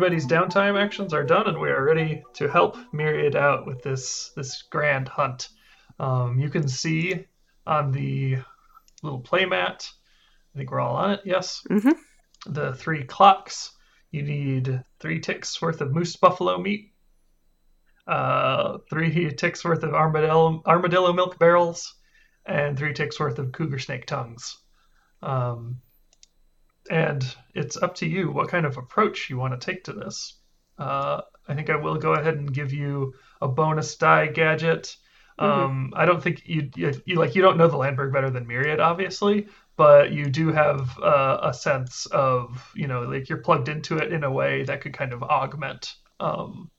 Everybody's downtime actions are done, and we are ready to help Myriad out with this this grand hunt. Um, you can see on the little playmat. I think we're all on it. Yes. Mhm. The three clocks. You need three ticks worth of moose buffalo meat. Uh, three ticks worth of armadillo armadillo milk barrels, and three ticks worth of cougar snake tongues. Um, and it's up to you what kind of approach you want to take to this. Uh, I think I will go ahead and give you a bonus die gadget. Um, I don't think you, you, you like you don't know the Landberg better than Myriad, obviously, but you do have uh, a sense of you know like you're plugged into it in a way that could kind of augment um,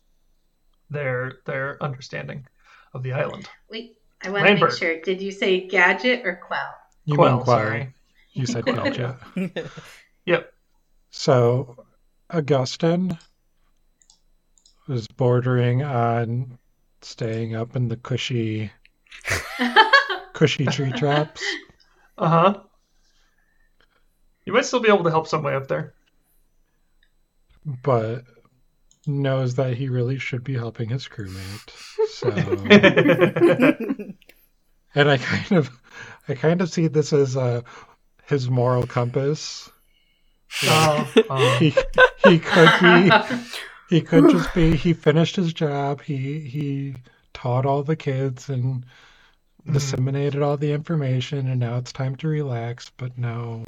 their their understanding of the island. Wait, I want to make sure. Did you say gadget or quell? You Quell, mean Quell. sorry. You said Quell, Jet. Yep. So, Augustine was bordering on staying up in the cushy, cushy tree traps. Uh huh. You might still be able to help some way up there. but knows that he really should be helping his crewmate. So, and I kind of, I kind of see this as uh, his moral compass. Oh, oh. He he could be, he could just be. He finished his job. He he taught all the kids and Mhm. disseminated all the information, and now it's time to relax. But no,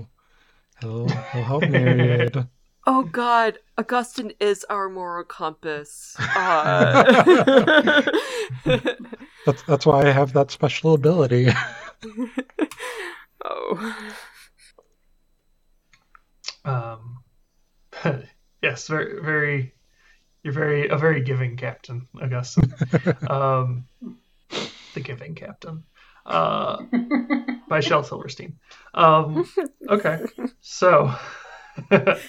he'll he'll help Myriad. Oh God, Augustine is our moral compass. Uh... That's that's why I have that special ability. oh. Um, yes, very, very. You're very a very giving captain, Augustine. um, the giving captain, uh, by Shel Silverstein. Um, okay, so, and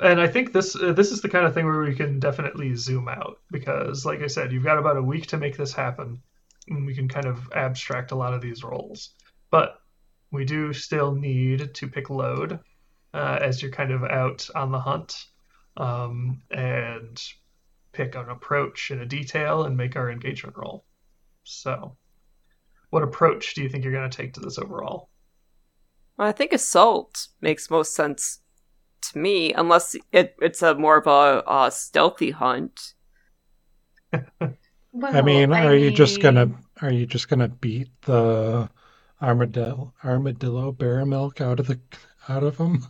I think this uh, this is the kind of thing where we can definitely zoom out because, like I said, you've got about a week to make this happen, and we can kind of abstract a lot of these roles, but we do still need to pick load uh, as you're kind of out on the hunt um, and pick an approach and a detail and make our engagement roll. So, what approach do you think you're going to take to this overall? I think assault makes most sense to me, unless it, it's a more of a, uh stealthy hunt. Well, I mean, are you just gonna are you just gonna beat the armadillo armadillo bear milk out of the out of them?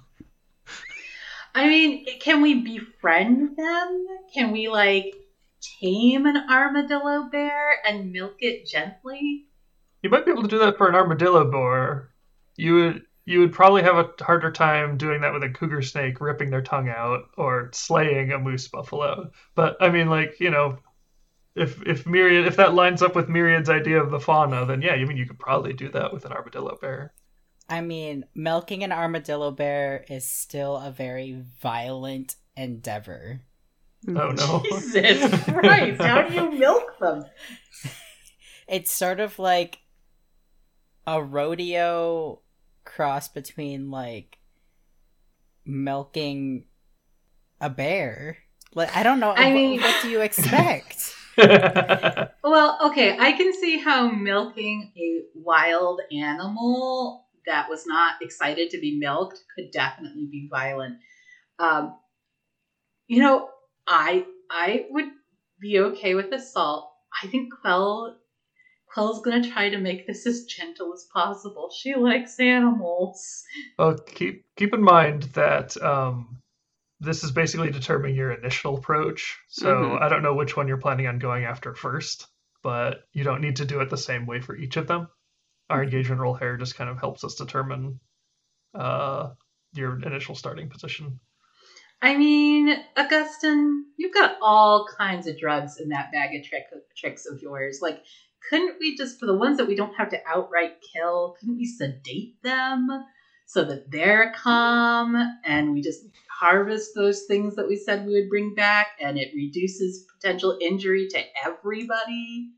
I mean, can we befriend them? Can we like tame an armadillo bear and milk it gently? You might be able to do that for an armadillo boar. You would you would probably have a harder time doing that with a cougar snake ripping their tongue out or slaying a moose buffalo. But I mean like, you know, if if Myriad if that lines up with Myriad's idea of the fauna, then yeah, you mean you could probably do that with an armadillo bear. I mean, milking an armadillo bear is still a very violent endeavor. Oh no. Jesus Christ, how do you milk them? It's sort of like a rodeo cross between like milking a bear. Like I don't know. I wh- mean- what do you expect? Well, okay, I can see how milking a wild animal that was not excited to be milked could definitely be violent. Um, you know, I I would be okay with the assault. I think Quell Quell's gonna try to make this as gentle as possible. She likes animals. Well, keep keep in mind that um, this is basically determining your initial approach. So Mhm. I don't know which one you're planning on going after first, but you don't need to do it the same way for each of them. Our engagement roll here just kind of helps us determine uh, your initial starting position. I mean, Augustine, you've got all kinds of drugs in that bag of trick, tricks of yours. Like, couldn't we just, for the ones that we don't have to outright kill, couldn't we sedate them so that they're calm and we just harvest those things that we said we would bring back and it reduces potential injury to everybody.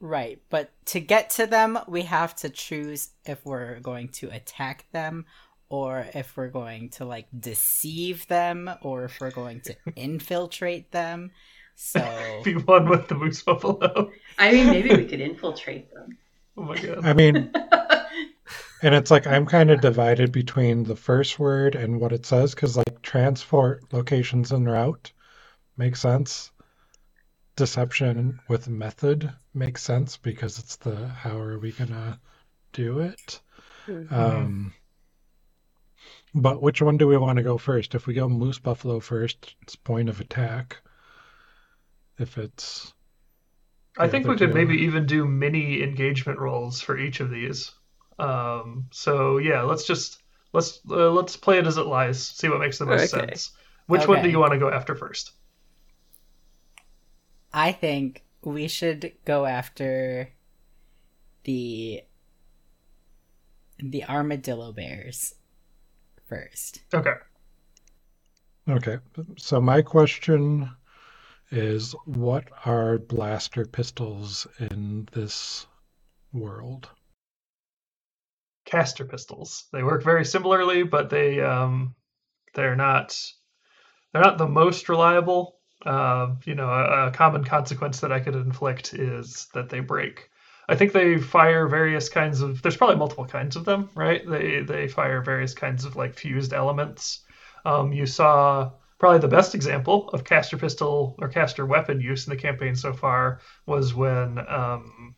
Right, but to get to them, we have to choose if we're going to attack them or if we're going to like deceive them or if we're going to infiltrate them. So Be one with the moose buffalo. I mean, maybe we could infiltrate them. Oh my god. I mean, and it's like I'm kind of divided between the first word and what it says because like transport locations and route makes sense. Deception with method makes sense because it's the how are we gonna do it? Mhm. Um, but which one do we want to go first? If we go moose buffalo first, it's point of attack. If it's I think we could two- maybe even do mini engagement rolls for each of these. Um, so yeah, let's just let's uh, let's play it as it lies. See what makes the most Okay. sense. Which one do you want to go after first? I think we should go after the the armadillo bears first. Okay. Okay. So my question is what are blaster pistols in this world? Caster pistols. They work very similarly, but they um, they're not they're not the most reliable. Uh, you know, a, a common consequence that I could inflict is that they break. I think they fire various kinds of. There's probably multiple kinds of them, right? They they fire various kinds of like fused elements. Um, you saw probably the best example of caster pistol or caster weapon use in the campaign so far was when um,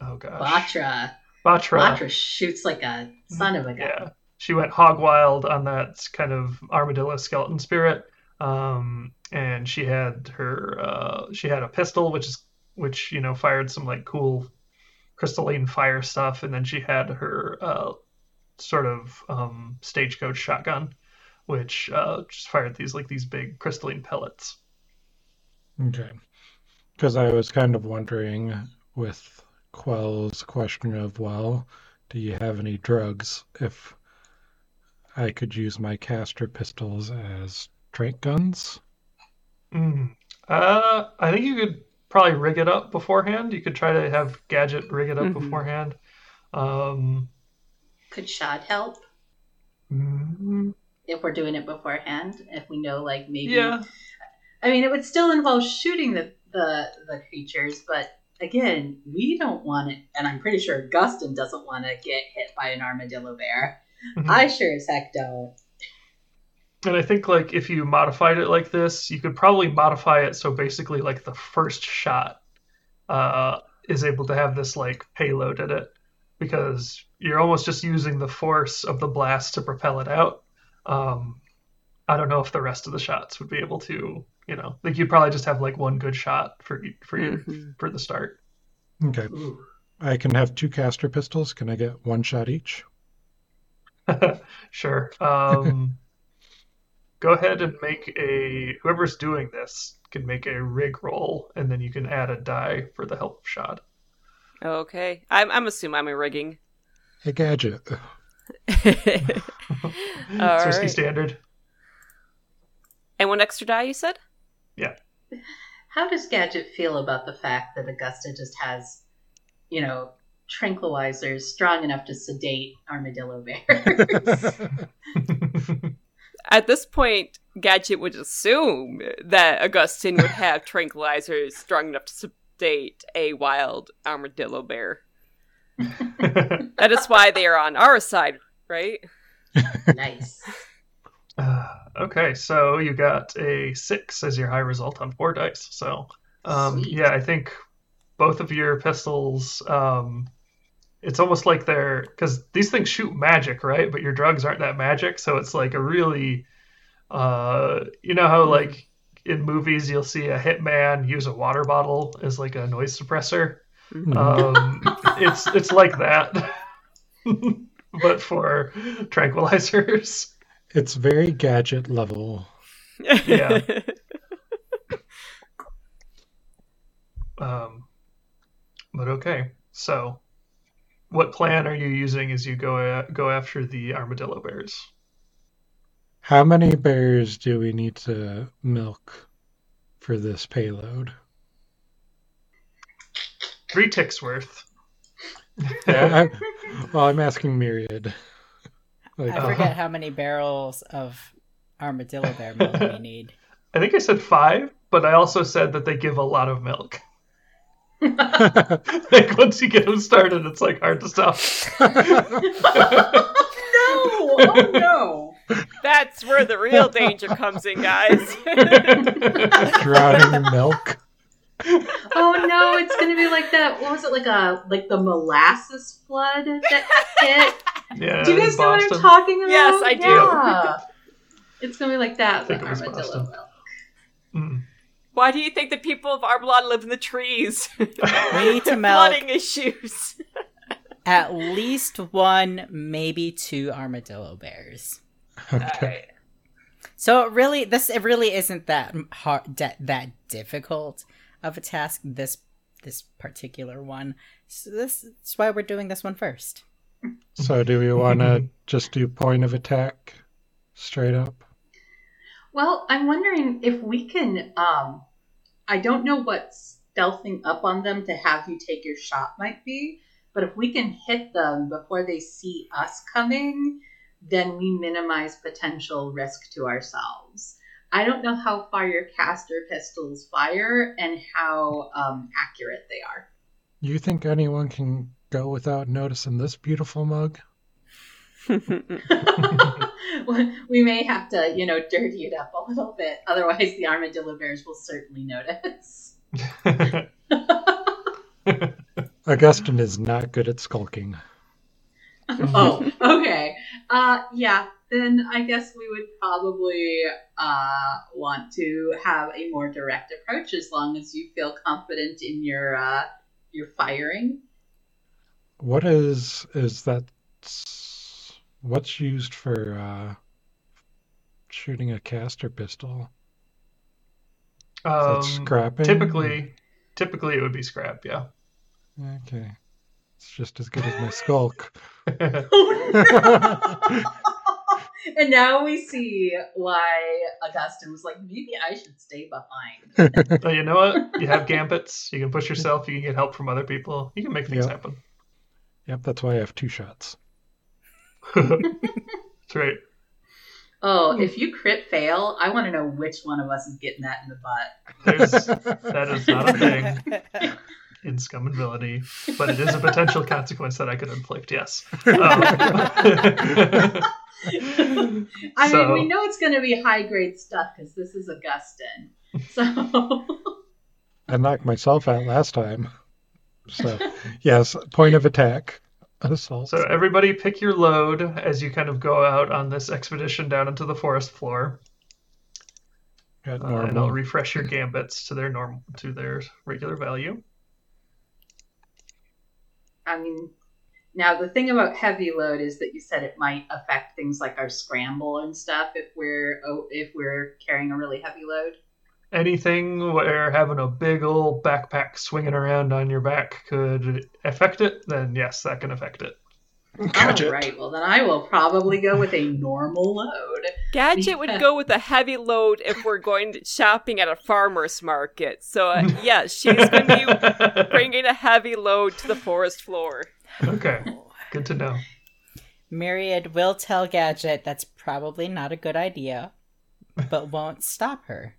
oh gosh, Batra. Batra. Batra shoots like a son of a gun. Yeah, she went hog wild on that kind of armadillo skeleton spirit. Um, and she had her uh, she had a pistol, which is which you know fired some like cool crystalline fire stuff, and then she had her uh, sort of um, stagecoach shotgun, which uh, just fired these like these big crystalline pellets. Okay. Because I was kind of wondering with Quell's question of, well, do you have any drugs if I could use my caster pistols as trank guns? Mm. Uh, I think you could probably rig it up beforehand. You could try to have Gadget rig it up Mhm. beforehand. Um, Could Shad help mm, if we're doing it beforehand? If we know, like maybe. yeah, I mean, it would still involve shooting the the, the creatures, but again, we don't want it, and I'm pretty sure Gustin doesn't want to get hit by an armadillo bear. Mhm. I sure as heck don't. and I think like if you modified it like this, you could probably modify it so basically like the first shot uh, is able to have this like payload in it because you're almost just using the force of the blast to propel it out. Um, I don't know if the rest of the shots would be able to, you know, like you'd probably just have like one good shot for for your, Mhm. for the start. Okay. Ooh. I can have two caster pistols. Can I get one shot each? sure. Um, go ahead and make a whoever's doing this can make a rig roll, and then you can add a die for the help of shot. Okay. I'm I'm assuming I'm a rigging. A gadget. All Risky right. standard. And one extra die, you said? How does Gadget feel about the fact that Augusta just has, you know, tranquilizers strong enough to sedate armadillo bears? At this point, Gadget would assume that Augustine would have tranquilizers strong enough to sedate a wild armadillo bear. That is why they are on our side, right? nice. Uh, okay, so you got a six as your high result on four dice. So, um, yeah, I think both of your pistols. Um, it's almost like they're because these things shoot magic, right? But your drugs aren't that magic, so it's like a really, uh, you know how like in movies you'll see a hitman use a water bottle as like a noise suppressor. Mhm. Um, it's it's like that, but for tranquilizers. It's very gadget level. Yeah. Um, but okay, so what plan are you using as you go a- go after the armadillo bears? How many bears do we need to milk for this payload? Three ticks worth. Yeah, I, well, I'm asking Myriad. Like, I forget uh-huh. how many barrels of armadillo bear milk we need. I think I said five, but I also said that they give a lot of milk. like once you get them started, it's like hard to stop. no! Oh no! That's where the real danger comes in, guys. drowning in milk. Oh no! It's gonna be like that. What was it like a like the molasses flood that hit? yeah, Do you guys in know what I'm talking about? Yes, I do. Yeah. It's gonna be like that think it was armadillo Boston. milk. Mm. Why do you think the people of Arbalon live in the trees? We need to milk Flooding issues. at least one, maybe two armadillo bears. Okay. So it really, this it really isn't that hard, that, that difficult of a task. This this particular one. So this is why we're doing this one first. So, do we want to just do point of attack straight up? Well, I'm wondering if we can. Um, I don't know what stealthing up on them to have you take your shot might be, but if we can hit them before they see us coming, then we minimize potential risk to ourselves. I don't know how far your caster pistols fire and how um, accurate they are. You think anyone can go without noticing this beautiful mug? we may have to, you know, dirty it up a little bit. Otherwise, the armadillo bears will certainly notice. Augustine is not good at skulking. oh, okay. Uh, yeah, then I guess we would probably uh, want to have a more direct approach as long as you feel confident in your uh, your firing. What is is that? What's used for uh, shooting a caster pistol? Is that um, scrapping? typically, typically it would be scrap. Yeah. Okay, it's just as good as my skulk. and now we see why Augustine was like, maybe I should stay behind. But you know what? You have gambits. You can push yourself. You can get help from other people. You can make things Yep. happen. Yep, that's why I have two shots. That's right. Oh, if you crit fail, I want to know which one of us is getting that in the butt. There's that is not a thing in Scum and Villainy, but it is a potential consequence that I could inflict. Yes. Um, I So- mean, we know it's going to be high grade stuff because this is Augustine. So, I knocked myself out last time. So, yes, point of attack. Assault. so everybody pick your load as you kind of go out on this expedition down into the forest floor, uh, and I'll refresh your gambits to their normal to their regular value. I mean, now the thing about heavy load is that you said it might affect things like our scramble and stuff if we're oh, if we're carrying a really heavy load. Anything where having a big old backpack swinging around on your back could affect it, then yes, that can affect it. Catch All it. right, well then I will probably go with a normal load. Gadget would go with a heavy load if we're going to shopping at a farmer's market. So, uh, yeah, she's going to be bringing a heavy load to the forest floor. okay, good to know. Myriad will tell Gadget that's probably not a good idea, but won't stop her.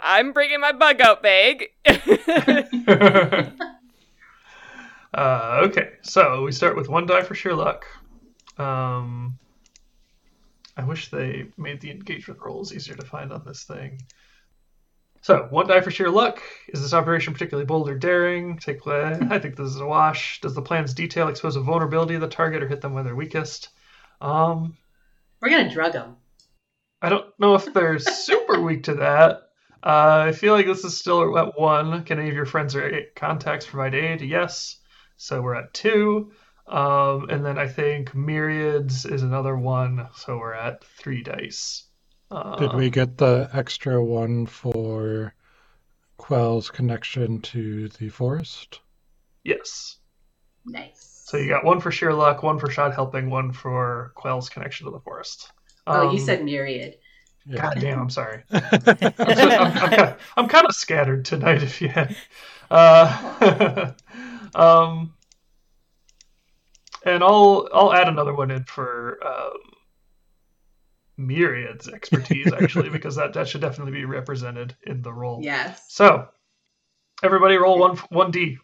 I'm bringing my bug out bag. uh, okay, so we start with one die for sheer luck. Um, I wish they made the engagement rolls easier to find on this thing. So, one die for sheer luck. Is this operation particularly bold or daring? Take play. I think this is a wash. Does the plan's detail expose a vulnerability of the target or hit them when they're weakest? Um, We're gonna drug them. I don't know if they're super weak to that. Uh, I feel like this is still at one. Can any of your friends or contacts provide aid? Yes. So we're at two. Um, and then I think myriads is another one. So we're at three dice. Uh, Did we get the extra one for Quell's connection to the forest? Yes. Nice. So you got one for sheer luck, one for shot helping, one for Quell's connection to the forest. oh, you Um, said myriad. Yeah. God damn, I'm sorry. I'm, I'm, I'm, kind, I'm kind of scattered tonight. If you had, uh, um, and I'll I'll add another one in for um, Myriad's expertise actually because that that should definitely be represented in the role. Yes. So, everybody roll one one d.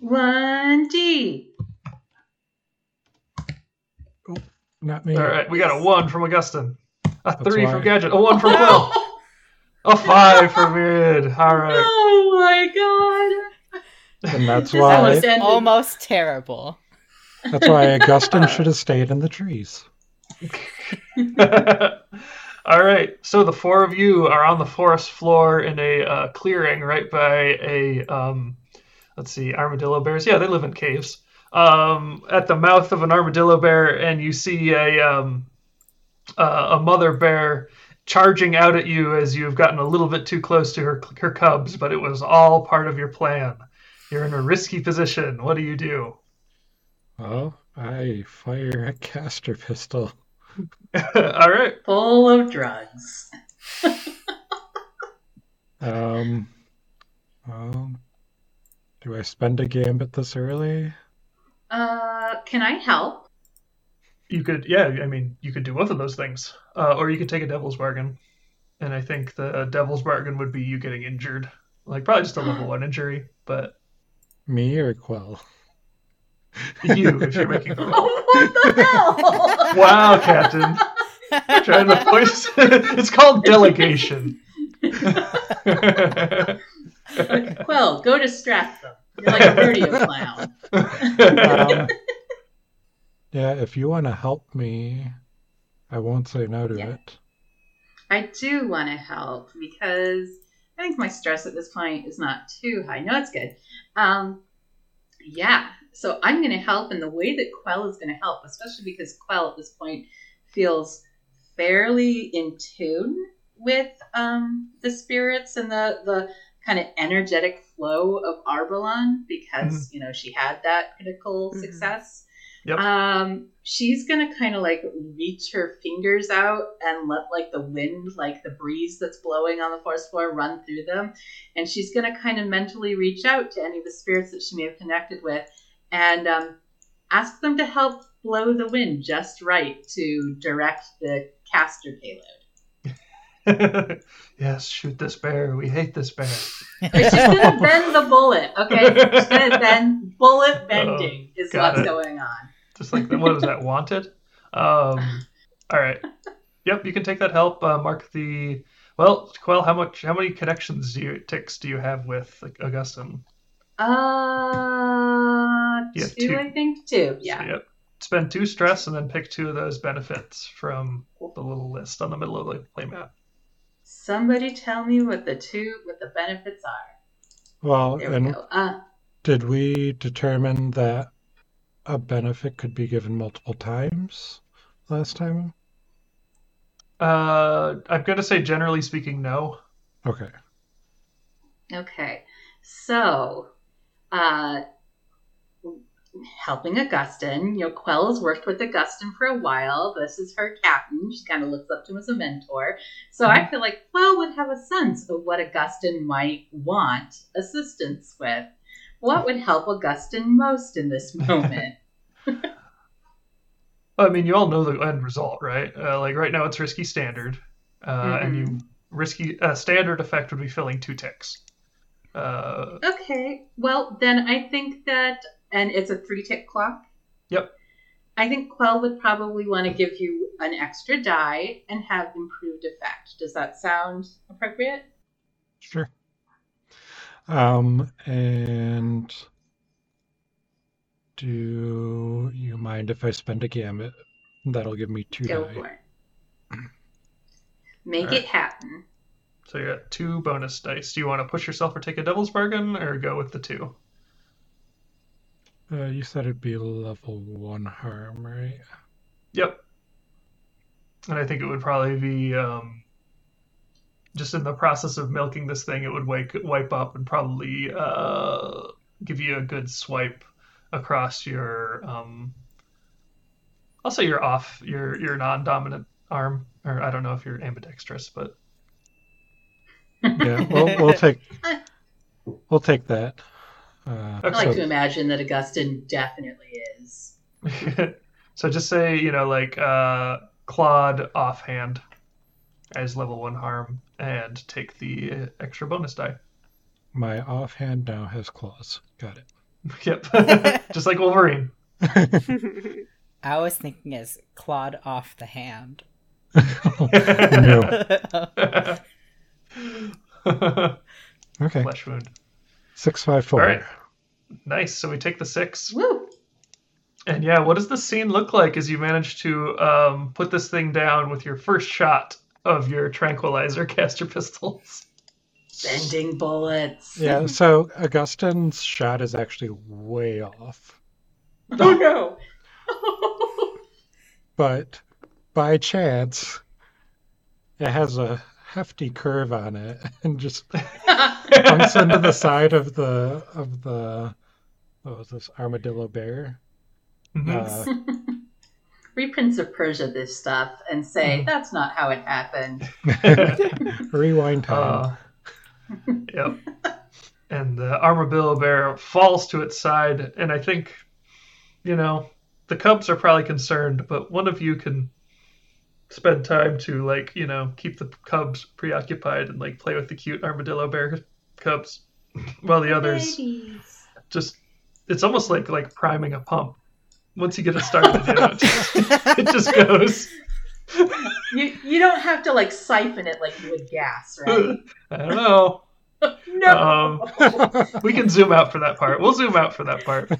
One D. Oh, not me. All right, we got a one from Augustine, a three why. from Gadget, a one from Quill, a five from Myriad. All right. Oh my god. And that's This That why was almost terrible. that's why Augustine should have stayed in the trees. All right. So the four of you are on the forest floor in a uh, clearing right by a um, let's see, armadillo bears. Yeah, they live in caves. Um, at the mouth of an armadillo bear, and you see a um, uh, a mother bear charging out at you as you've gotten a little bit too close to her her cubs. But it was all part of your plan. You're in a risky position. What do you do? Well, I fire a caster pistol. all right. Full of drugs. Um, well, do I spend a gambit this early? Uh, can I help? You could, yeah, I mean, you could do both of those things. Uh, or you could take a devil's bargain. And I think the devil's bargain would be you getting injured. Like, probably just a level one injury, but Me or Quell? you, if you're making the. Oh, what the hell? Wow, Captain. Trying to voice. it's called delegation. well, go distract them. You're like a rodeo clown. Um, yeah, if you want to help me, I won't say no to Yeah. it. I do want to help because I think my stress at this point is not too high. No, it's good. Um, yeah, so I'm going to help in the way that Quell is going to help, especially because Quell at this point feels fairly in tune with um, the spirits and the the kind of energetic flow of Arbalon because you know she had that critical Mhm. success. Yep. Um, she's gonna kind of like reach her fingers out and let like the wind, like the breeze that's blowing on the forest floor, run through them, and she's gonna kind of mentally reach out to any of the spirits that she may have connected with, and um, ask them to help blow the wind just right to direct the caster payload. yes, shoot this bear. We hate this bear. She's gonna bend the bullet, okay? She's gonna bend bullet bending is got what's it. going on. Just like, what was that, Wanted? Um, all right. Yep, you can take that help. Uh, mark the. Well, Quell, how much? How many connections do you ticks do you have with like, Augustine? Uh, Yeah, two, two. I think two. So, Yeah. yep. Spend two stress and then pick two of those benefits from the little list on the middle of the play playmat. Somebody tell me what the two what the benefits are. Well, There we and go. Uh, did we determine that a benefit could be given multiple times last time? Uh, I'm gonna say generally speaking, no. Okay. okay. So, uh, helping Augustine. You know, Quell has worked with Augustine for a while. This is her captain. She kind of looks up to him as a mentor. So I feel like Quell would have a sense of what Augustine might want assistance with. What would help Augustine most in this moment? I mean, you all know the end result, right? Uh, like right now, it's risky standard, uh, and you risky uh, standard effect would be filling two ticks. Uh, Okay. Well, then I think that, and it's a three tick clock. Yep. I think Quell would probably want to give you an extra die and have improved effect. Does that sound appropriate? Sure. Um, and do you mind if I spend a gambit? That'll give me two Go die. for it. Make Alright. it happen. so you got two bonus dice. Do you want to push yourself or take a devil's bargain, or go with the two? Uh, you said it'd be level one harm, right? Yep. And I think it would probably be um, just in the process of milking this thing, it would wake, wipe up and probably uh, give you a good swipe across your um I'll say you're off your your non-dominant arm or I don't know if you're ambidextrous but Yeah, we'll, we'll take we'll take that. Uh, I like so- to imagine that Augustine definitely is. so just say you know like uh clawed offhand as level 1 harm and take the uh, extra bonus die. my offhand now has claws. Got it. Yep. just like Wolverine. I was thinking as clawed off the hand. no. Okay. Flesh wound. Six five four. All right. Nice. So we take the 6. Woo! And yeah, what does the scene look like as you manage to um, put this thing down with your first shot of your tranquilizer caster pistols? Bending bullets. Yeah, so Augustine's shot is actually way off. Oh no. But by chance, it has a hefty curve on it and just bumps into the side of the of the what was this armadillo bear. Mhm. Uh, Read Prince of Persia this stuff and say Mhm. that's not how it happened. rewind time. Uh, yep. And the armadillo bear falls to its side, and I think, you know, the cubs are probably concerned, but one of you can spend time to like, you know, keep the cubs preoccupied and like play with the cute armadillo bear cubs, while the others Babies. just it's almost like like priming a pump. Once you get it started, you know, it just, it just goes. You you don't have to like siphon it like you would gas, right? I don't know. no. Um, we can zoom out for that part. We'll zoom out for that part.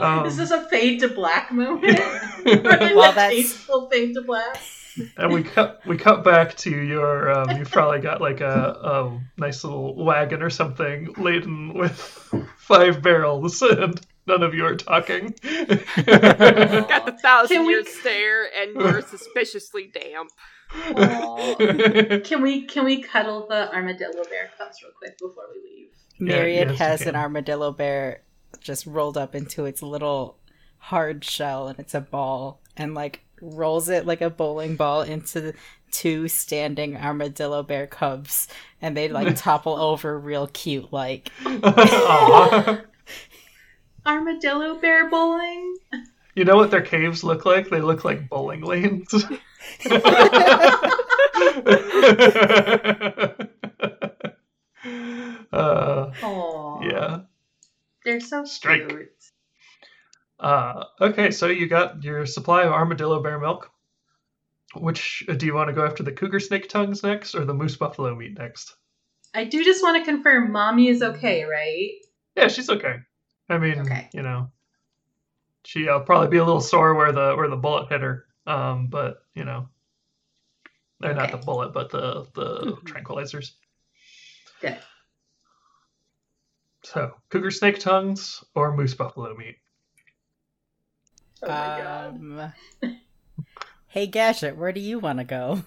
Um, is this a fade to black moment? Well, that's- tasteful fade to black. and we cut we cut back to your um, you've probably got like a, a nice little wagon or something laden with five barrels and none of you are talking Got the thousand Can we- year stare, and we're suspiciously damp. Aw. Can we can we cuddle the armadillo bear cubs real quick before we leave? Myriad yes, has an armadillo bear just rolled up into its little hard shell and it's a ball and like rolls it like a bowling ball into two standing armadillo bear cubs and they like topple over real cute like Aw. Armadillo bear bowling? you know what their caves look like they look like bowling lanes uh, Oh, yeah They're so Strike. cute. Uh, okay, so you got your supply of armadillo bear milk. Which uh, do you want to go after the cougar snake tongues next, or the moose buffalo meat next? I do just want to confirm mommy is okay, right? Yeah, she's okay. I mean, Okay. you know, she'll probably be a little sore where the where the bullet hit her. Um, but you know, or not the bullet, but the the Mhm. tranquilizers. Good. So, cougar snake tongues or moose buffalo meat? Oh my god. um hey gadget where do you want to go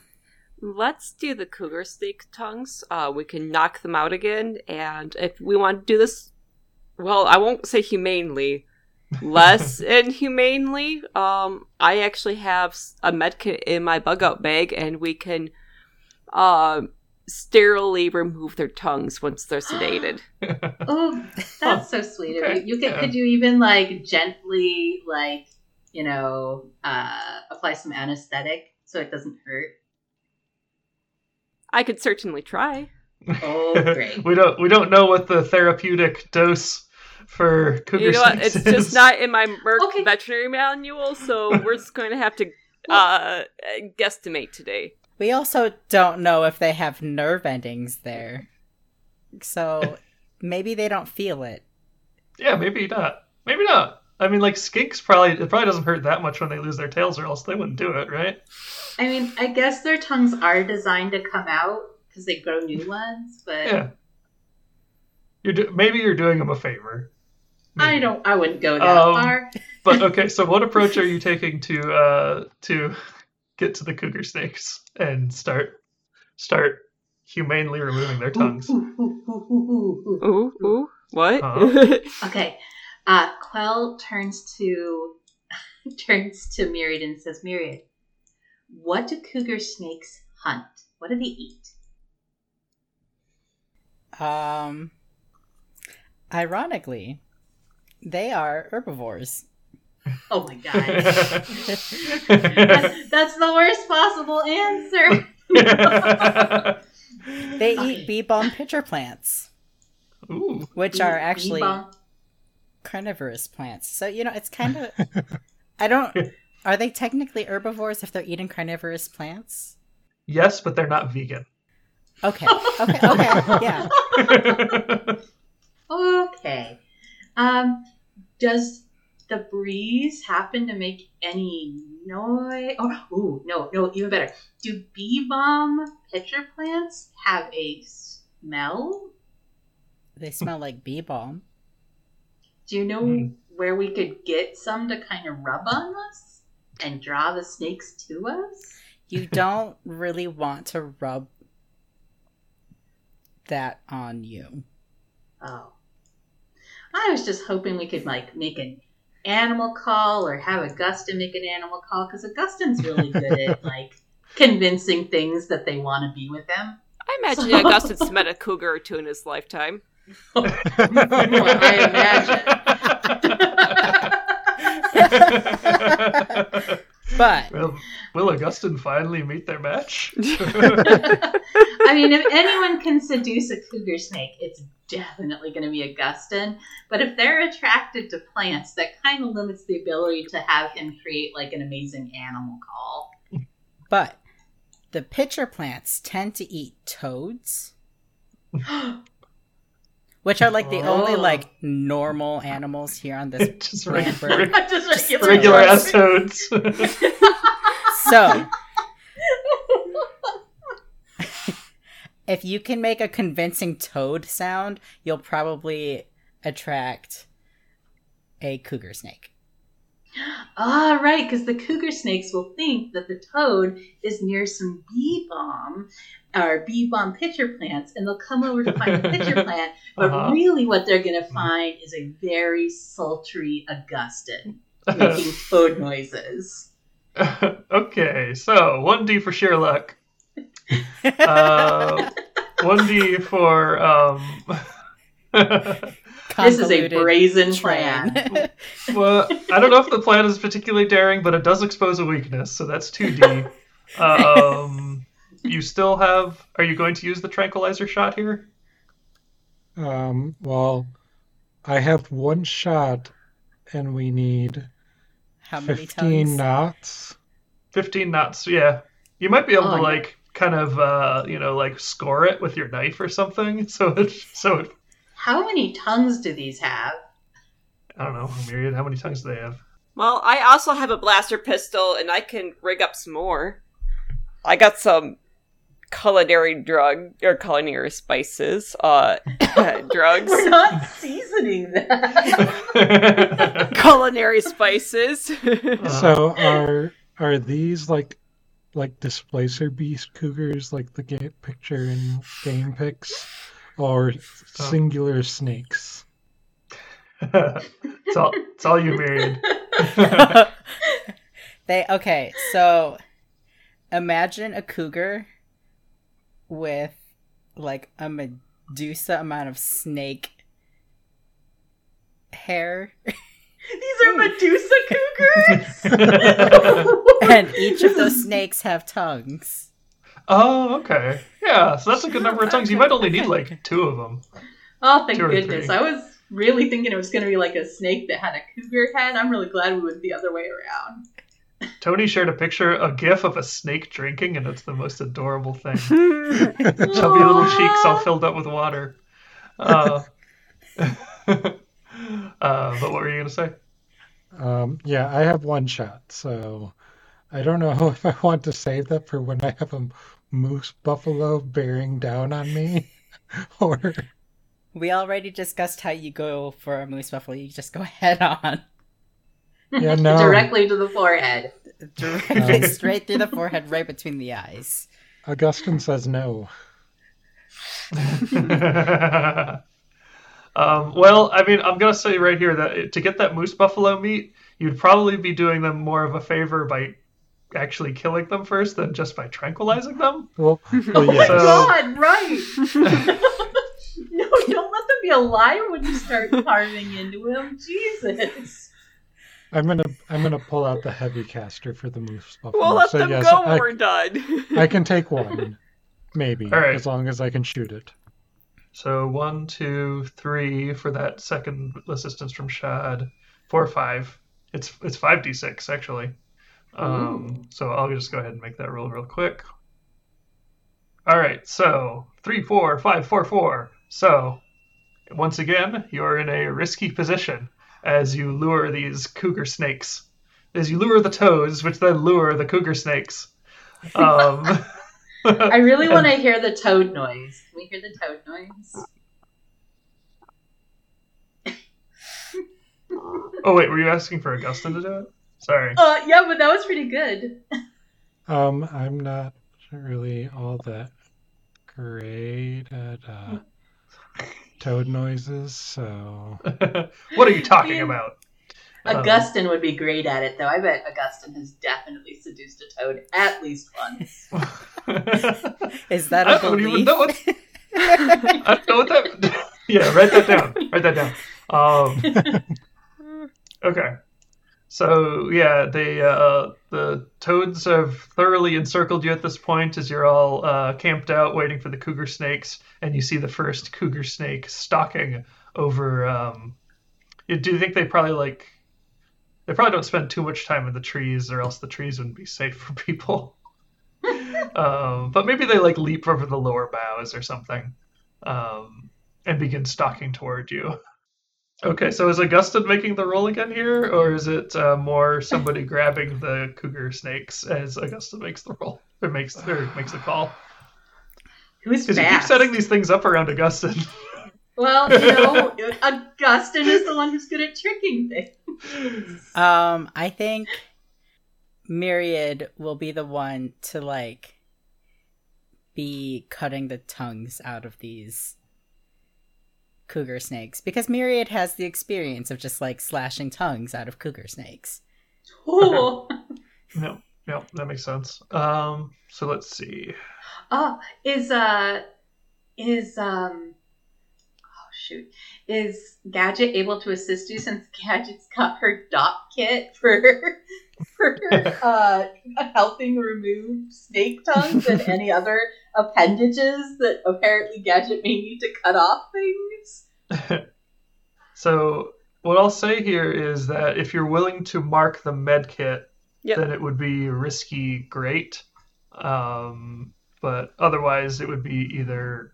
Let's do the cougar snake tongues. Uh, we can knock them out again, and if we want to do this, well, I won't say humanely, less inhumanely. Um, I actually have s- a medkit in my bug out bag, and we can, uh, sterilely remove their tongues once they're sedated. Oh, that's so sweet of Okay, you. You can, yeah. could you even like gently like you know uh, apply some anesthetic so it doesn't hurt? I could certainly try. Oh, great. we don't we don't know what the therapeutic dose for cougar you know what? It's just not in my Merck Okay. veterinary manual, so we're just going to have to uh, guesstimate today. we also don't know if they have nerve endings there so maybe they don't feel it Yeah, maybe not. Maybe not. I mean, like skinks probably it probably doesn't hurt that much when they lose their tails, or else they wouldn't do it, right? I mean, I guess their tongues are designed to come out because they grow new ones, but Yeah. You're do- maybe you're doing them a favor. I don't. I wouldn't go that Um, far. But okay, so what approach are you taking to uh to get to the cougar snakes and start start humanely removing their tongues? Ooh, ooh, ooh, ooh, ooh, ooh. Ooh, ooh, what? Uh-huh. Okay. Uh, Quell turns to turns to Myriad and says, Myriad, what do cougar snakes hunt? What do they eat? Um, ironically, they are herbivores. Oh my god. that's, that's the worst possible answer. They eat bee balm pitcher plants, Ooh. which are actually Bee-balm. carnivorous plants. So, you know, it's kind of. I don't. Are they technically herbivores if they're eating carnivorous plants? Yes, but they're not vegan. Okay. Okay. Okay. Yeah. Okay. Um, does the breeze happen to make any noise? Oh, ooh, no, no, even better. Do bee balm pitcher plants have a smell? They smell like bee balm. Do you know Hmm. where we could get some to kind of rub on us and draw the snakes to us? You don't really want to rub that on you. Oh. I was just hoping we could like make an animal call or have Augustin make an animal call because Augustin's really good at like convincing things that they want to be with him. I imagine Augustus met a cougar or two in his lifetime. I imagine. But will, will Augustine finally meet their match? I mean, if anyone can seduce a cougar snake, it's definitely going to be Augustin. But if they're attracted to plants, that kind of limits the ability to have him create like an amazing animal call. but the pitcher plants tend to eat toads, which are like the only Oh. like normal animals here on this Just plant regular, bird. Just regular regular ass toads. So if you can make a convincing toad sound, you'll probably attract a cougar snake. Ah, right, because the cougar snakes will think that the toad is near some bee balm or bee balm pitcher plants, and they'll come over to find the pitcher plant. But Uh-huh. really, what they're going to find is a very sultry Augustin making toad noises. okay, so 1d for sheer luck. Uh, 1d for. Um, This is a brazen train. plan. well, I don't know if the plan is particularly daring, but it does expose a weakness, so that's 2d. Um, you still have. Are you going to use the tranquilizer shot here? Um, well, I have one shot, and we need How many 15 tongues? knots. 15 knots, yeah. You might be able Oh, to, like, kind of, uh, you know, like, score it with your knife or something, so it. So it, How many tongues do these have? I don't know, Myriad, how many tongues do they have? Well, I also have a blaster pistol, and I can rig up some more. I got some culinary drug or culinary spices, uh, drugs, We're not seasoning that. culinary spices. So are are these like like displacer beast cougars like the ga- picture in game picks, or oh. singular snakes? it's, all, it's all you, Myriad. they okay, so imagine a cougar with like a Medusa amount of snake hair, These are Medusa cougars. and each of those snakes have tongues. oh, okay. Yeah, so that's a good number of tongues. You might only need, like, two of them. Oh, thank goodness. three. I was really thinking it was going to be like a snake that had a cougar head. I'm really glad we went the other way around. Tony shared a picture, a gif of a snake drinking, and it's the most adorable thing. Chubby little cheeks all filled up with water. Uh, uh, but what were you going to say? Um, yeah, I have one shot, so I don't know if I want to save that for when I have a moose buffalo bearing down on me, or We already discussed how you go for a moose buffalo. You just go head on, yeah, no, Directly to the forehead. directly Um. straight through the forehead, right between the eyes. Augustine says no. Um, well, I mean, I'm gonna say right here that to get that moose buffalo meat, you'd probably be doing them more of a favor by actually killing them first than just by tranquilizing them. Well, Oh well my. So- god, right. no, don't let them be alive when you start carving into him. Jesus. I'm gonna I'm gonna pull out the heavy caster for the moose buffalo. We'll let so them yes, go when I, we're done. I can take one, maybe, All right. as long as I can shoot it. So one, two, three for that second assistance from Shad. Four, five. It's it's five d six actually. Um, so I'll just go ahead and make that roll real quick. All right, so three, four, five, four, four. So once again, you're in a risky position as you lure these cougar snakes. As you lure the toads, which then lure the cougar snakes. Um, I really want to hear the toad noise. Can we hear the toad noise? oh wait, were you asking for Augustin to do it? Sorry. Uh, yeah, but that was pretty good. Um, I'm not really all that great at uh, toad noises, so what are you talking Yeah. about? Um, would be great at it, though. I bet Augustine has definitely seduced a toad at least once. Is that I a don't belief? even know what. I don't know what that. yeah, write that down. Write that down. Um, okay. So yeah, they uh, the toads have thoroughly encircled you at this point as you're all uh, camped out waiting for the cougar snakes, and you see the first cougar snake stalking over. Um, you- do you think they probably like? They probably don't spend too much time in the trees, or else the trees wouldn't be safe for people. Um, but maybe they like leap over the lower boughs or something, um, and begin stalking toward you. Okay, so is Augustin making the roll again here, or is it uh, more somebody grabbing the cougar snakes as Augustin makes the roll or makes or makes the call? Who's Because you keep fast? setting these things up around Augustin. Well, you know, Augustin is the one who's good at tricking things. Um, I think Myriad will be the one to like be cutting the tongues out of these cougar snakes because Myriad has the experience of just like slashing tongues out of cougar snakes. Oh, no, no, that makes sense. Um, so let's see. oh, is uh, is um, oh shoot, is Gadget able to assist you since Gadget's got her dot kit for for uh helping remove snake tongues and any other appendages that apparently Gadget may need to cut off things. So what I'll say here is that if you're willing to mark the med kit, Yep. then it would be risky great. Um, but otherwise, it would be either.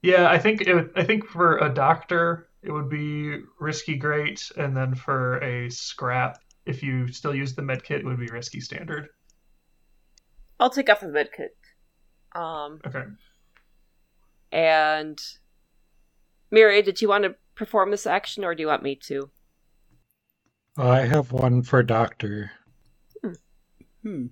Yeah, I think it, would- I think for a doctor it would be risky great, and then for a scrap, if you still use the med kit, it would be risky standard. I'll take off the medkit. Um, Okay. and Miri, did you want to perform this action, or do you want me to? I have one for doctor. Hmm.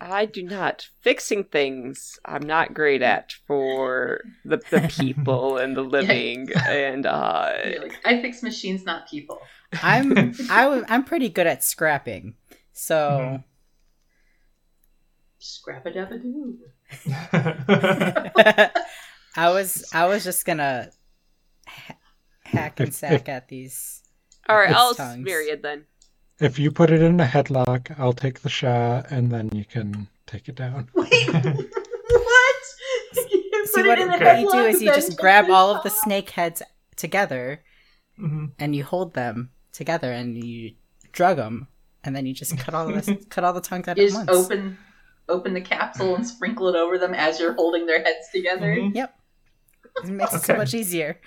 I do not. Fixing things, I'm not great at for the, the people and the living. And uh, You're like, I fix machines, not people. I'm I w- I'm pretty good at scrapping. So Mhm. Scrap a dub a doo. I was I was just gonna ha- hack and sack at these. all right, I'll tongues. myriad then. If you put it in a headlock, I'll take the shot, and then you can take it down. Wait, what? You See what, it what you do is you just grab all of the snake heads together Mhm. and you hold them together and you drug them and then you just cut all the cut all the tongues out You at once. open open the capsule and sprinkle it over them as you're holding their heads together. Mhm. Yep. It makes it so much easier.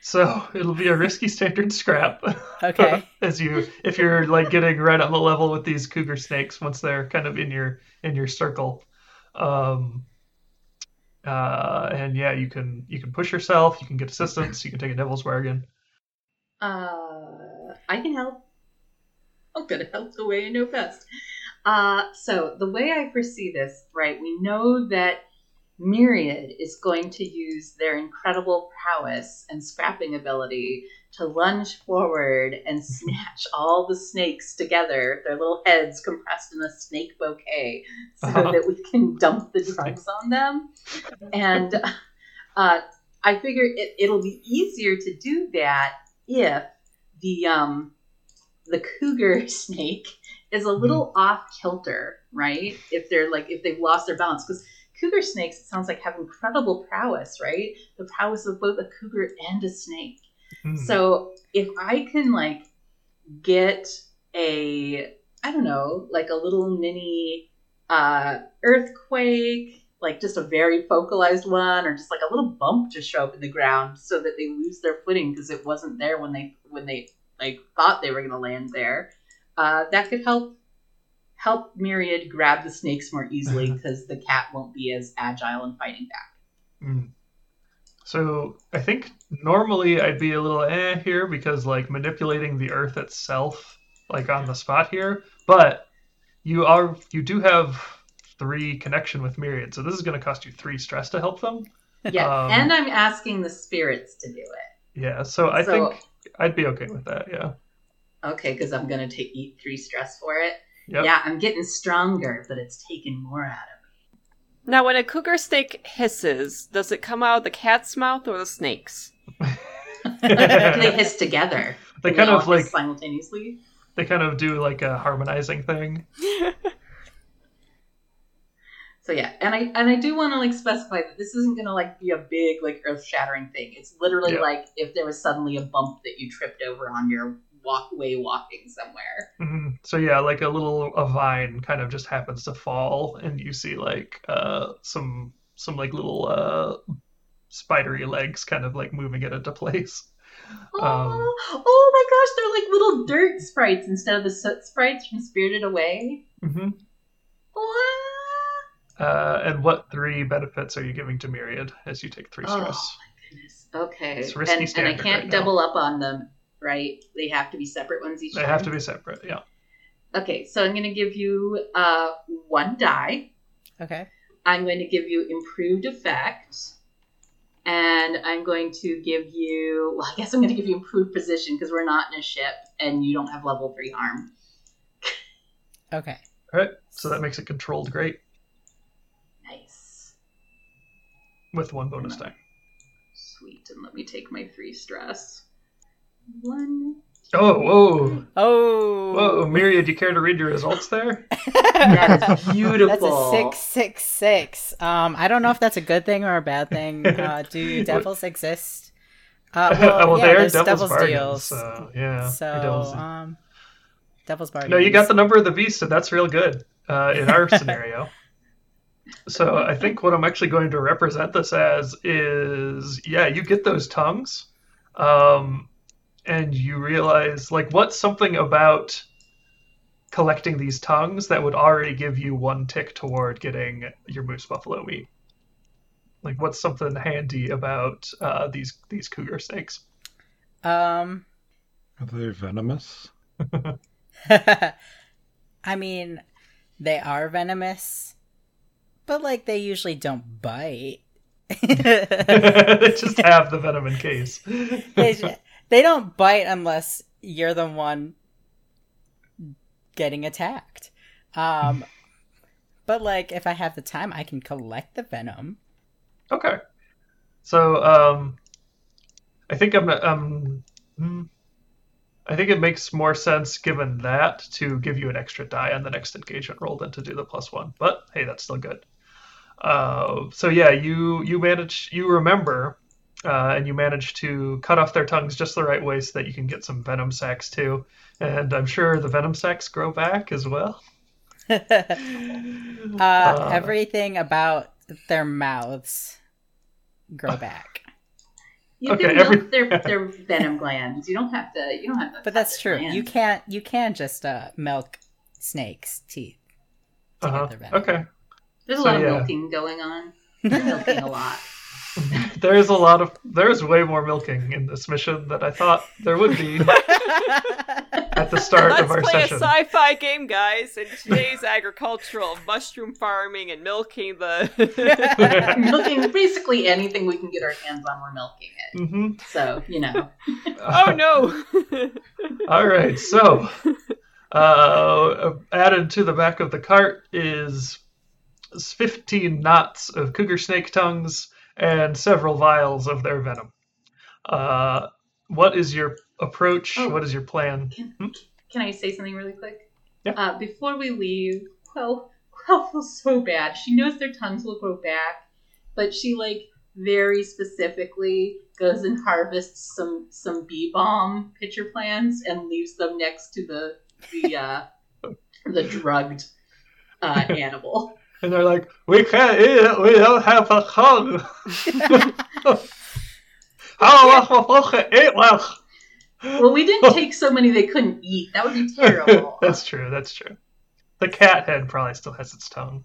So it'll be a risky standard scrap. Okay. As you, if you're like getting right on the level with these cougar snakes, once they're kind of in your in your circle, um, uh, and yeah, you can you can push yourself, you can get assistance, you can take a devil's bargain. Uh, I can help. I'm gonna help the way I know best. Uh, so the way I foresee this, right? We know that Myriad is going to use their incredible prowess and scrapping ability to lunge forward and snatch all the snakes together, their little heads compressed in a snake bouquet, so Uh-huh. that we can dump the drugs on them. And uh, I figure it, it'll be easier to do that if the um, the cougar snake is a little off kilter, right? If they're like if they've lost their balance, because cougar snakes it sounds like have incredible prowess, right? The prowess of both a cougar and a snake. Hmm. So if I can like get a I don't know, like a little mini uh earthquake, like just a very focalized one or just like a little bump to show up in the ground so that they lose their footing because it wasn't there when they when they like thought they were going to land there. Uh that could help help Myriad grab the snakes more easily because the cat won't be as agile in fighting back. Mm. So I think normally I'd be a little eh here because like manipulating the earth itself, like on the spot here, but you are you do have three connection with Myriad, so this is going to cost you three stress to help them. Yeah, Um, and I'm asking the spirits to do it. Yeah, so I So- think I'd be okay with that. Yeah. Okay, because I'm gonna take eat three stress for it. Yep. Yeah, I'm getting stronger, but it's taking more out of me. Now, when a cougar snake hisses, does it come out of the cat's mouth or the snake's? they hiss together. They kind all of like simultaneously. they kind of do like a harmonizing thing. So yeah, and I and I do want to like specify that this isn't gonna like be a big like earth shattering thing. It's literally Yeah. like if there was suddenly a bump that you tripped over on your walkway walking somewhere. Mhm. So yeah, like a little a vine kind of just happens to fall, and you see like uh some some like little uh spidery legs kind of like moving it into place. Oh, Um, oh my gosh, they're like little dirt sprites instead of the soot sprites from Spirited Away. hmm What? Uh, and what three benefits are you giving to Myriad as you take three stress? Goodness. Okay. It's risky and, and I can't right double up on them, right? They have to be separate ones each They time. have to be separate. Yeah. Okay, so I'm going to give you uh, one die. Okay. I'm going to give you improved effect. And I'm going to give you, well, I guess I'm going to give you improved position because we're not in a ship and you don't have level three harm. Okay. All right. So that makes it controlled great Nice. with one bonus die. Sweet. And let me take my three stress. One. Oh, whoa, Oh. whoa, Myriad! You care to read your results there? That is That's a six six six. Um, I don't know if that's a good thing or a bad thing. Uh, do devils exist? Uh, well, yeah, they're there's devil's, devil's, bargains. deals. So yeah, so, devil's- um, devil's bargains. No, you got the number of the beast, and that's real good uh, in our scenario. So I think what I'm actually going to represent this as is, yeah, you get those tongues, um, and you realize like what's something about collecting these tongues that would already give you one tick toward getting your moose buffalo meat. Like what's something handy about uh, these these cougar snakes? Um, Are they venomous? I mean, they are venomous, but like they usually don't bite. they just have the venom in case. they, ju- they don't bite unless you're the one getting attacked. Um, but like if I have the time, I can collect the venom. Okay. So, um, I think I'm, um, hmm, I think it makes more sense given that to give you an extra die on the next engagement roll than to do the plus one. But hey, that's still good. Uh, so yeah, you you manage, you remember, uh, and you manage to cut off their tongues just the right way so that you can get some venom sacs too. And I'm sure the venom sacs grow back as well. uh, Uh, everything about their mouths grow back. You Okay, can every- milk their, their venom glands. You don't have to. You don't have to. But that's true. glands. You can't. You can just uh, milk snakes' teeth to Uh-huh. get their venom. Okay. There's a So, lot of yeah. milking going on. They're milking a lot. there's a lot of there's way more milking in this mission than I thought there would be at the start Let's of our play session. a sci-fi game, guys. In today's agricultural mushroom farming and milking the. milking basically anything we can get our hands on, we're milking it. hmm So, you know. oh no! All right, so uh, added to the back of the cart is 15 knots of cougar snake tongues and several vials of their venom. Uh, what is your approach? Oh. What is your plan? Can, Hmm? can I say something really quick? Yeah. Uh, before we leave, Quell, Quell feels so bad. She knows their tongues will grow back, but she like very specifically goes and harvests some some bee balm pitcher plants and leaves them next to the the uh, the drugged uh, animal. And they're like, we can't eat it. We don't have a tongue. How am I supposed to eat one? Well, we didn't take so many they couldn't eat. That would be terrible. that's true. That's true. The cat head probably still has its tongue.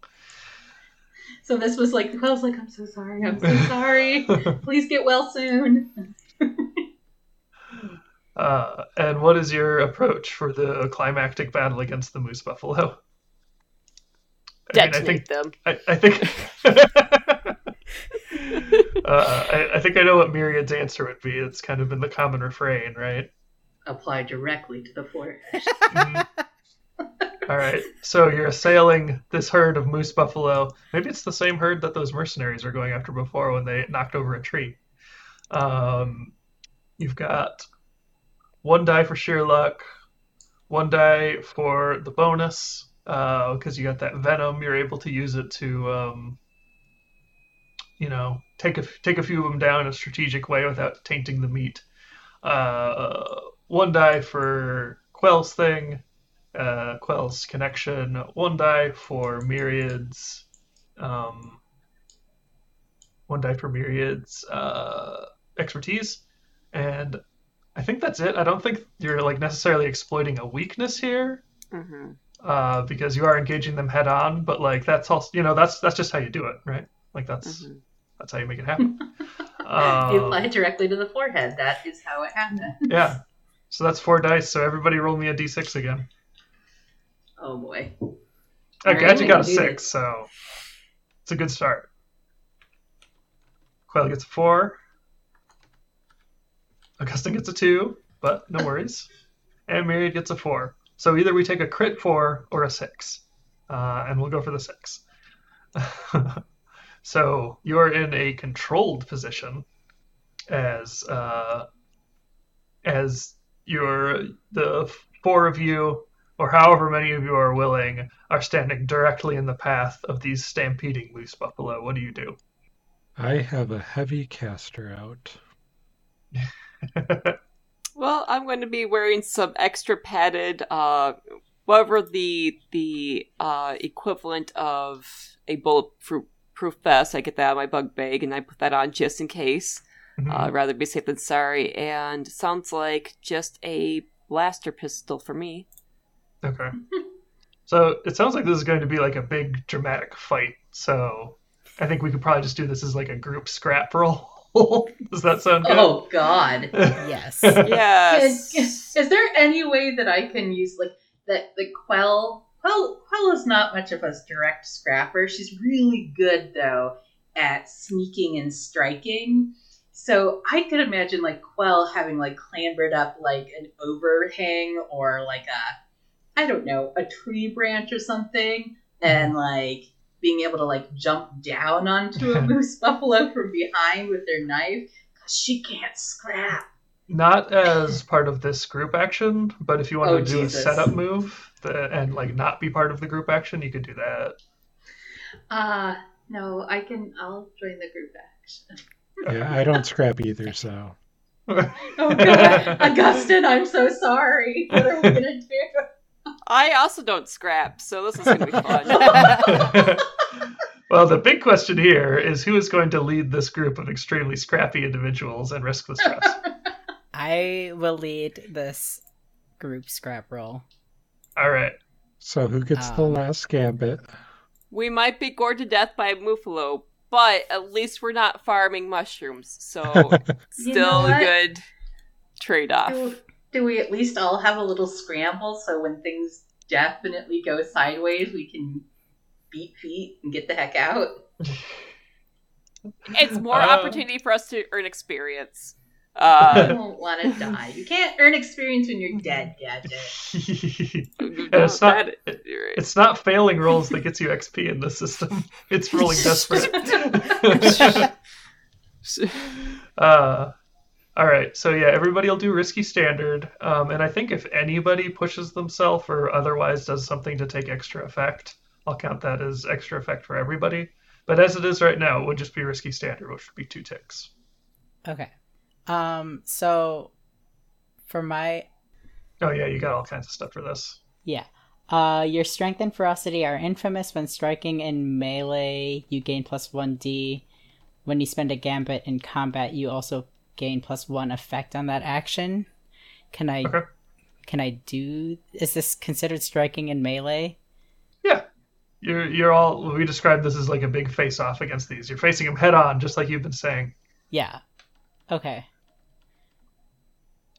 so this was like Quell's like, I'm so sorry. I'm so sorry. Please get well soon. Uh, and what is your approach for the climactic battle against the moose buffalo? I mean, I think them. I, I think uh, I, I think I know what Myriad's answer would be. It's kind of been the common refrain, right? Apply directly to the forehead. Mhm. All right. So you're assailing this herd of moose buffalo. Maybe it's the same herd that those mercenaries were going after before when they knocked over a tree. Um, you've got one die for sheer luck, one die for the bonus because you got that venom. You're able to use it to, um, you know, take a take a few of them down in a strategic way without tainting the meat. Uh, one die for Quell's thing, uh, Quell's connection. One die for Myriad's. Um, one die for Myriad's uh, expertise, and I think that's it. I don't think you're like necessarily exploiting a weakness here, hmm uh, because you are engaging them head on. But like that's also you know that's that's just how you do it, right? Like that's Mhm. that's how you make it happen. you Um, apply it directly to the forehead. That is how it happens. yeah. So that's four dice. So everybody roll me a d6 again. Oh boy. I right, you got a six, so it's a good start. Quell gets a four. Augustine gets a two, but no worries. and Myriad gets a four. So either we take a crit four or a six, uh, and we'll go for the six. so you're in a controlled position as uh, as you're the four of you or however many of you are willing, are standing directly in the path of these stampeding moose buffalo. What do you do? I have a heavy caster out. Well, I'm going to be wearing some extra padded, uh, whatever the the uh, equivalent of a bulletproof proof vest. I get that out of my bug bag, and I put that on just in case. Uh, rather be safe than sorry. And sounds like just a blaster pistol for me. okay. So it sounds like this is going to be like a big dramatic fight. So I think we could probably just do this as like a group scrap roll. Does that sound good? Oh God. yes. Yes. Is, is there any way that I can use like that the Quell Quell Quell is not much of a direct scrapper. She's really good though at sneaking and striking. So I could imagine like Quell having like clambered up like an overhang or like a I don't know, a tree branch or something and mm-hmm. like being able to like jump down onto a moose buffalo from behind with their knife because she can't scrap. Not as part of this group action, but if you want Oh, to do Jesus. a setup move the, and like not be part of the group action, you could do that. Uh no, I can I'll join the group action. Yeah, I don't scrap either, so. Oh god. Augustin, I'm so sorry. What are we gonna do? I also don't scrap, so this is going to be fun. well, the big question here is who is going to lead this group of extremely scrappy individuals and risk the stress? I will lead this group scrap roll. All right. So who gets the Um, last gambit? we might be gored to death by a Muffalo, but at least we're not farming mushrooms, so You still know a good trade off. Do, do we at least all have a little scramble so when things definitely go sideways, we can beat feet and get the heck out? It's more Uh, opportunity for us to earn experience. I Uh, don't want to die. You can't earn experience when you're dead, Gadget. it's not- that- you're right. it's not failing rolls that gets you XP in this system. It's rolling desperate. uh, all right, so yeah, everybody will do risky standard, um, and I think if anybody pushes themselves or otherwise does something to take extra effect, I'll count that as extra effect for everybody. But as it is right now, it would just be risky standard, which would be two ticks. Okay. Um. So, for my Oh yeah, you got all kinds of stuff for this. yeah, uh, your strength and ferocity are infamous when striking in melee. You gain plus one d. When you spend a gambit in combat, you also gain plus one effect on that action. Can I? Okay. Can I do? Is this considered striking in melee? Yeah. You're you're all we described this as like a big face off against these. You're facing them head on, just like you've been saying. Yeah. Okay.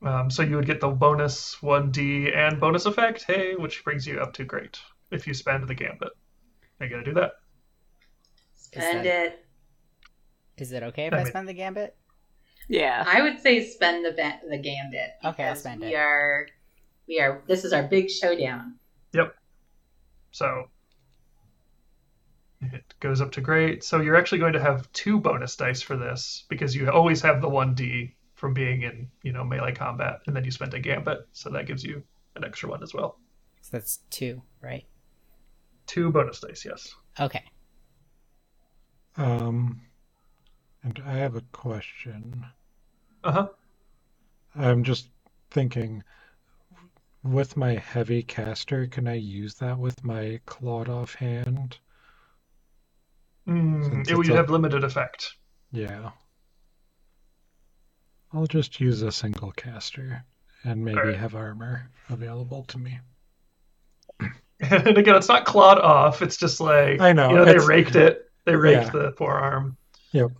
Um, so you would get the bonus one D and bonus effect, hey, which brings you up to great if you spend the gambit. Are you gonna do that? Spend that- it. Is it okay if I I mean- spend the gambit? Yeah. I would say spend the ba- the gambit. Okay, I'll spend we it. are we are this is our big showdown. Yep. So it goes up to great. So you're actually going to have two bonus dice for this because you always have the one D from being in, you know, melee combat, and then you spent a gambit, so that gives you an extra one as well. So that's two, right? Two bonus dice, yes. Okay. Um, and I have a question. Uh huh. I'm just thinking, with my heavy caster, can I use that with my clawed off hand? Mm, it would a- have limited effect. Yeah. I'll just use a single caster and maybe Alright. have armor available to me. And again, it's not clawed off. It's just like I know, You know, they raked it. They raked Yeah. the forearm. Yep.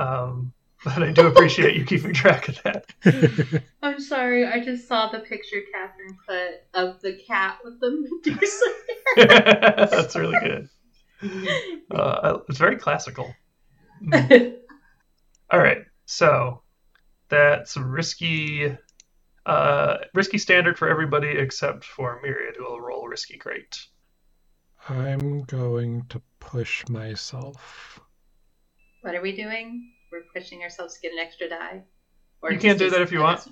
Um, but I do appreciate you keeping track of that. I'm sorry, I just saw the picture Catherine put of the cat with the Medusa. That's really good. Uh, it's very classical. All right, so that's risky, uh, risky standard for everybody except for Myriad, who will roll risky great. I'm going to push myself. What are we doing? We're pushing ourselves to get an extra die. You can't do that if you want.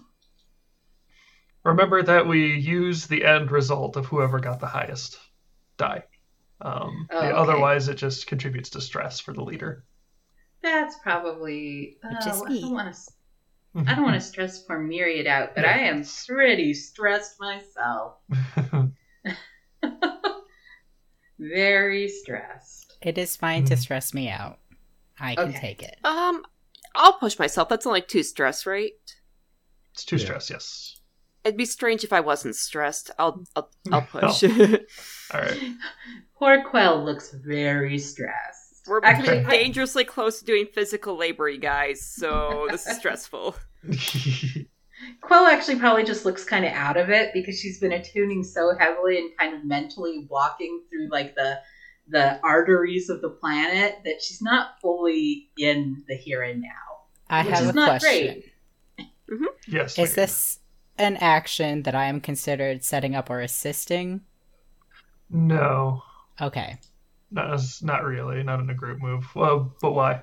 Remember that we use the end result of whoever got the highest die. Um, Oh, okay. Otherwise, it just contributes to stress for the leader. That's probably. Which oh, is I don't want to. I don't want to stress poor Myriad out, but I am pretty stressed myself. Very stressed. It is fine to Mhm. stress me out. I can Okay. take it. Um, I'll push myself. That's only two stress, right? It's two Yeah. stress, yes. It'd be strange if I wasn't stressed. I'll I'll, I'll push. All right. Poor Quell looks very stressed. We're Actually, getting dangerously close to doing physical labor, you guys. So this is stressful. Quell actually probably just looks kind of out of it because she's been attuning so heavily and kind of mentally walking through like the the arteries of the planet that she's not fully in the here and now. I Which have is a not question. great. yes. Is this an action that I am considered setting up or assisting? No, Okay. not, as- not really. Not in a group move. Well, but why?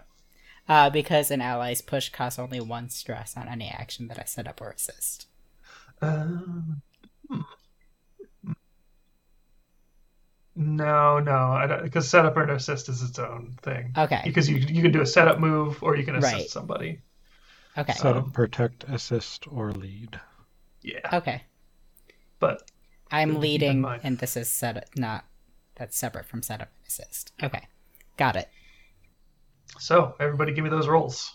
Uh, because an ally's push costs only one stress on any action that I set up or assist. Um, hmm. No, no, because setup and assist is its own thing. Okay. Because you you can do a setup move or you can assist Right. somebody. Okay. Setup, Um, protect, assist, or lead. Yeah, Okay. but I'm Keep leading, and this is set not that's separate from setup and assist. Okay, got it. so everybody give me those rolls.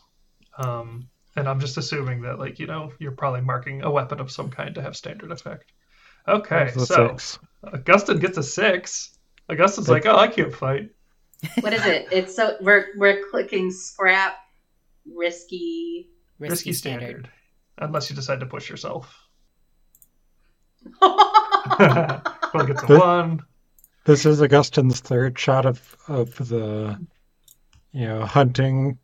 Um, and I'm just assuming that like you know you're probably marking a weapon of some kind to have standard effect. Okay, so six. Augustin gets a six. Augustine's like, oh, I can't fight. What is it? It's so we're we're clicking scrap, risky. Risky, Risky standard. standard. Unless you decide to push yourself. Quell gets a This- one. This is Augustine's third shot of of the you know hunting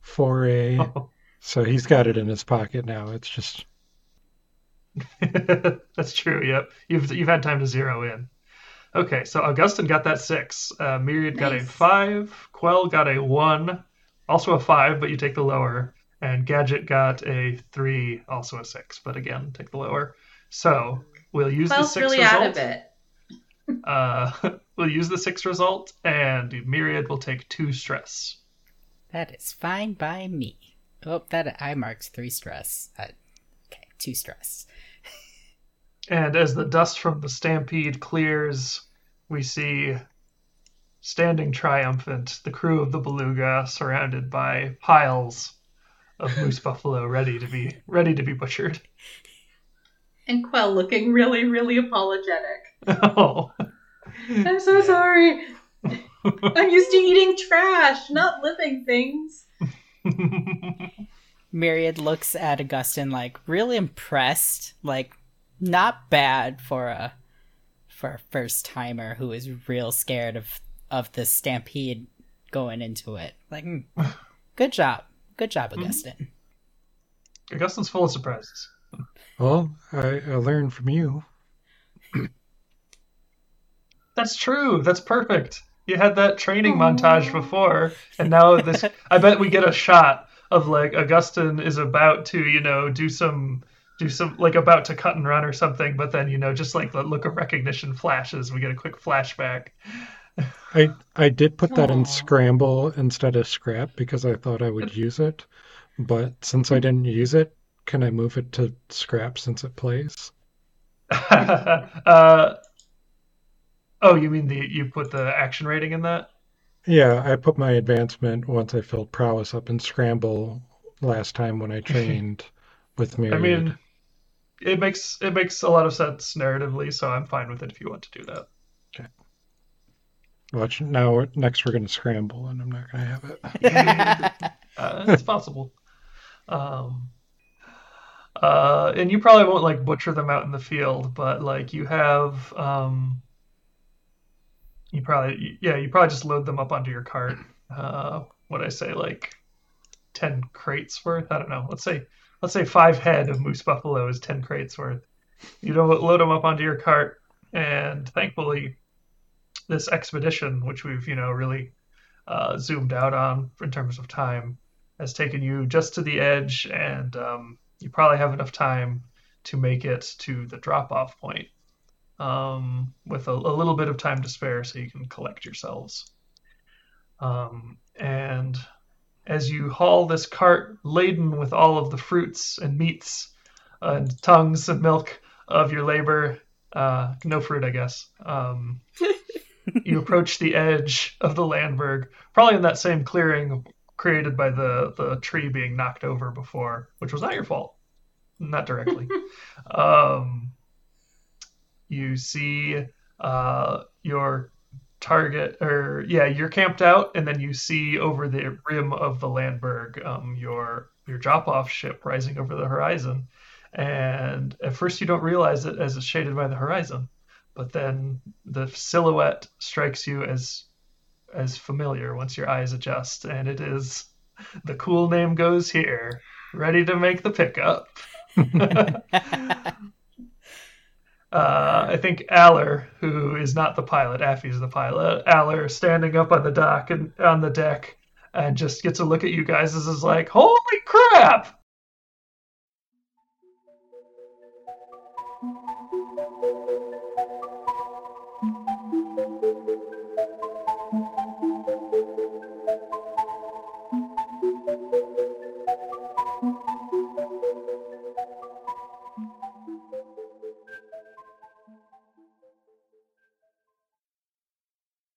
foray. Oh. So he's got it in his pocket now. It's just That's true. Yep, you've you've had time to zero in. Okay, so Augustine got that six. Uh, Myriad got a five. Quell got a one, also a five, but you take the lower. And Gadget got a three, also a six, but again, take the lower. So we'll use the six really result. out of it. Uh, we'll use the six result, and Myriad will take two stress. That is fine by me. Oh, that I marked three stress. Uh, okay, two stress. And as the dust from the stampede clears, we see standing triumphant the crew of the Beluga surrounded by piles of moose buffalo ready to be ready to be butchered. And Quell looking really, really apologetic. Oh. I'm so sorry. I'm used to eating trash, not living things. Myriad looks at Augustine like really impressed, like not bad for a for a first timer who is real scared of of the stampede going into it. Like, hmm, good job, good job, Mhm. Augustine. Augustine's full of surprises. well, I, I learned from you. That's true. That's perfect. You had that training Aw. montage before, and now this. I bet we get a shot of like Augustine is about to, you know, do some, do some like about to cut and run or something, but then you know, just like the look of recognition flashes, we get a quick flashback. I I did put that Aw. in scramble instead of scrap because I thought I would use it, but since I didn't use it, can I move it to scrap since it plays? uh, oh, you mean the you put the action rating in that? Yeah, I put my advancement once I filled prowess up in scramble last time when I trained with I mean, it makes it makes a lot of sense narratively, so I'm fine with it if you want to do that. Okay. Watch now. Next, we're gonna scramble, and I'm not gonna have it. Uh, it's possible. Um, uh, and you probably won't like butcher them out in the field, but like you have, um, you probably, yeah, you probably just load them up onto your cart. Uh, what I say, like ten crates worth? I don't know. Let's say, let's say five head of moose buffalo is ten crates worth. You don't load them up onto your cart, and thankfully, this expedition, which we've you know really uh, zoomed out on in terms of time, has taken you just to the edge, and um, you probably have enough time to make it to the drop off point um, with a, a little bit of time to spare so you can collect yourselves. Um, and as you haul this cart laden with all of the fruits and meats and tongues and milk of your labor, uh, no fruit, I guess. Um, you approach the edge of the Landberg, probably in that same clearing created by the, the tree being knocked over before, which was not your fault, not directly. um, you see uh, your target, or yeah, you're camped out, and then you see over the rim of the Landberg um, your your drop-off ship rising over the horizon. And at first, you don't realize it as it's shaded by the horizon but then the silhouette strikes you as as familiar once your eyes adjust, and it is the cool name goes here, ready to make the pickup. uh, I think Aller, who is not the pilot, Affy's the pilot. Aller standing up on the dock and on the deck, and just gets a look at you guys as is like, "Holy crap!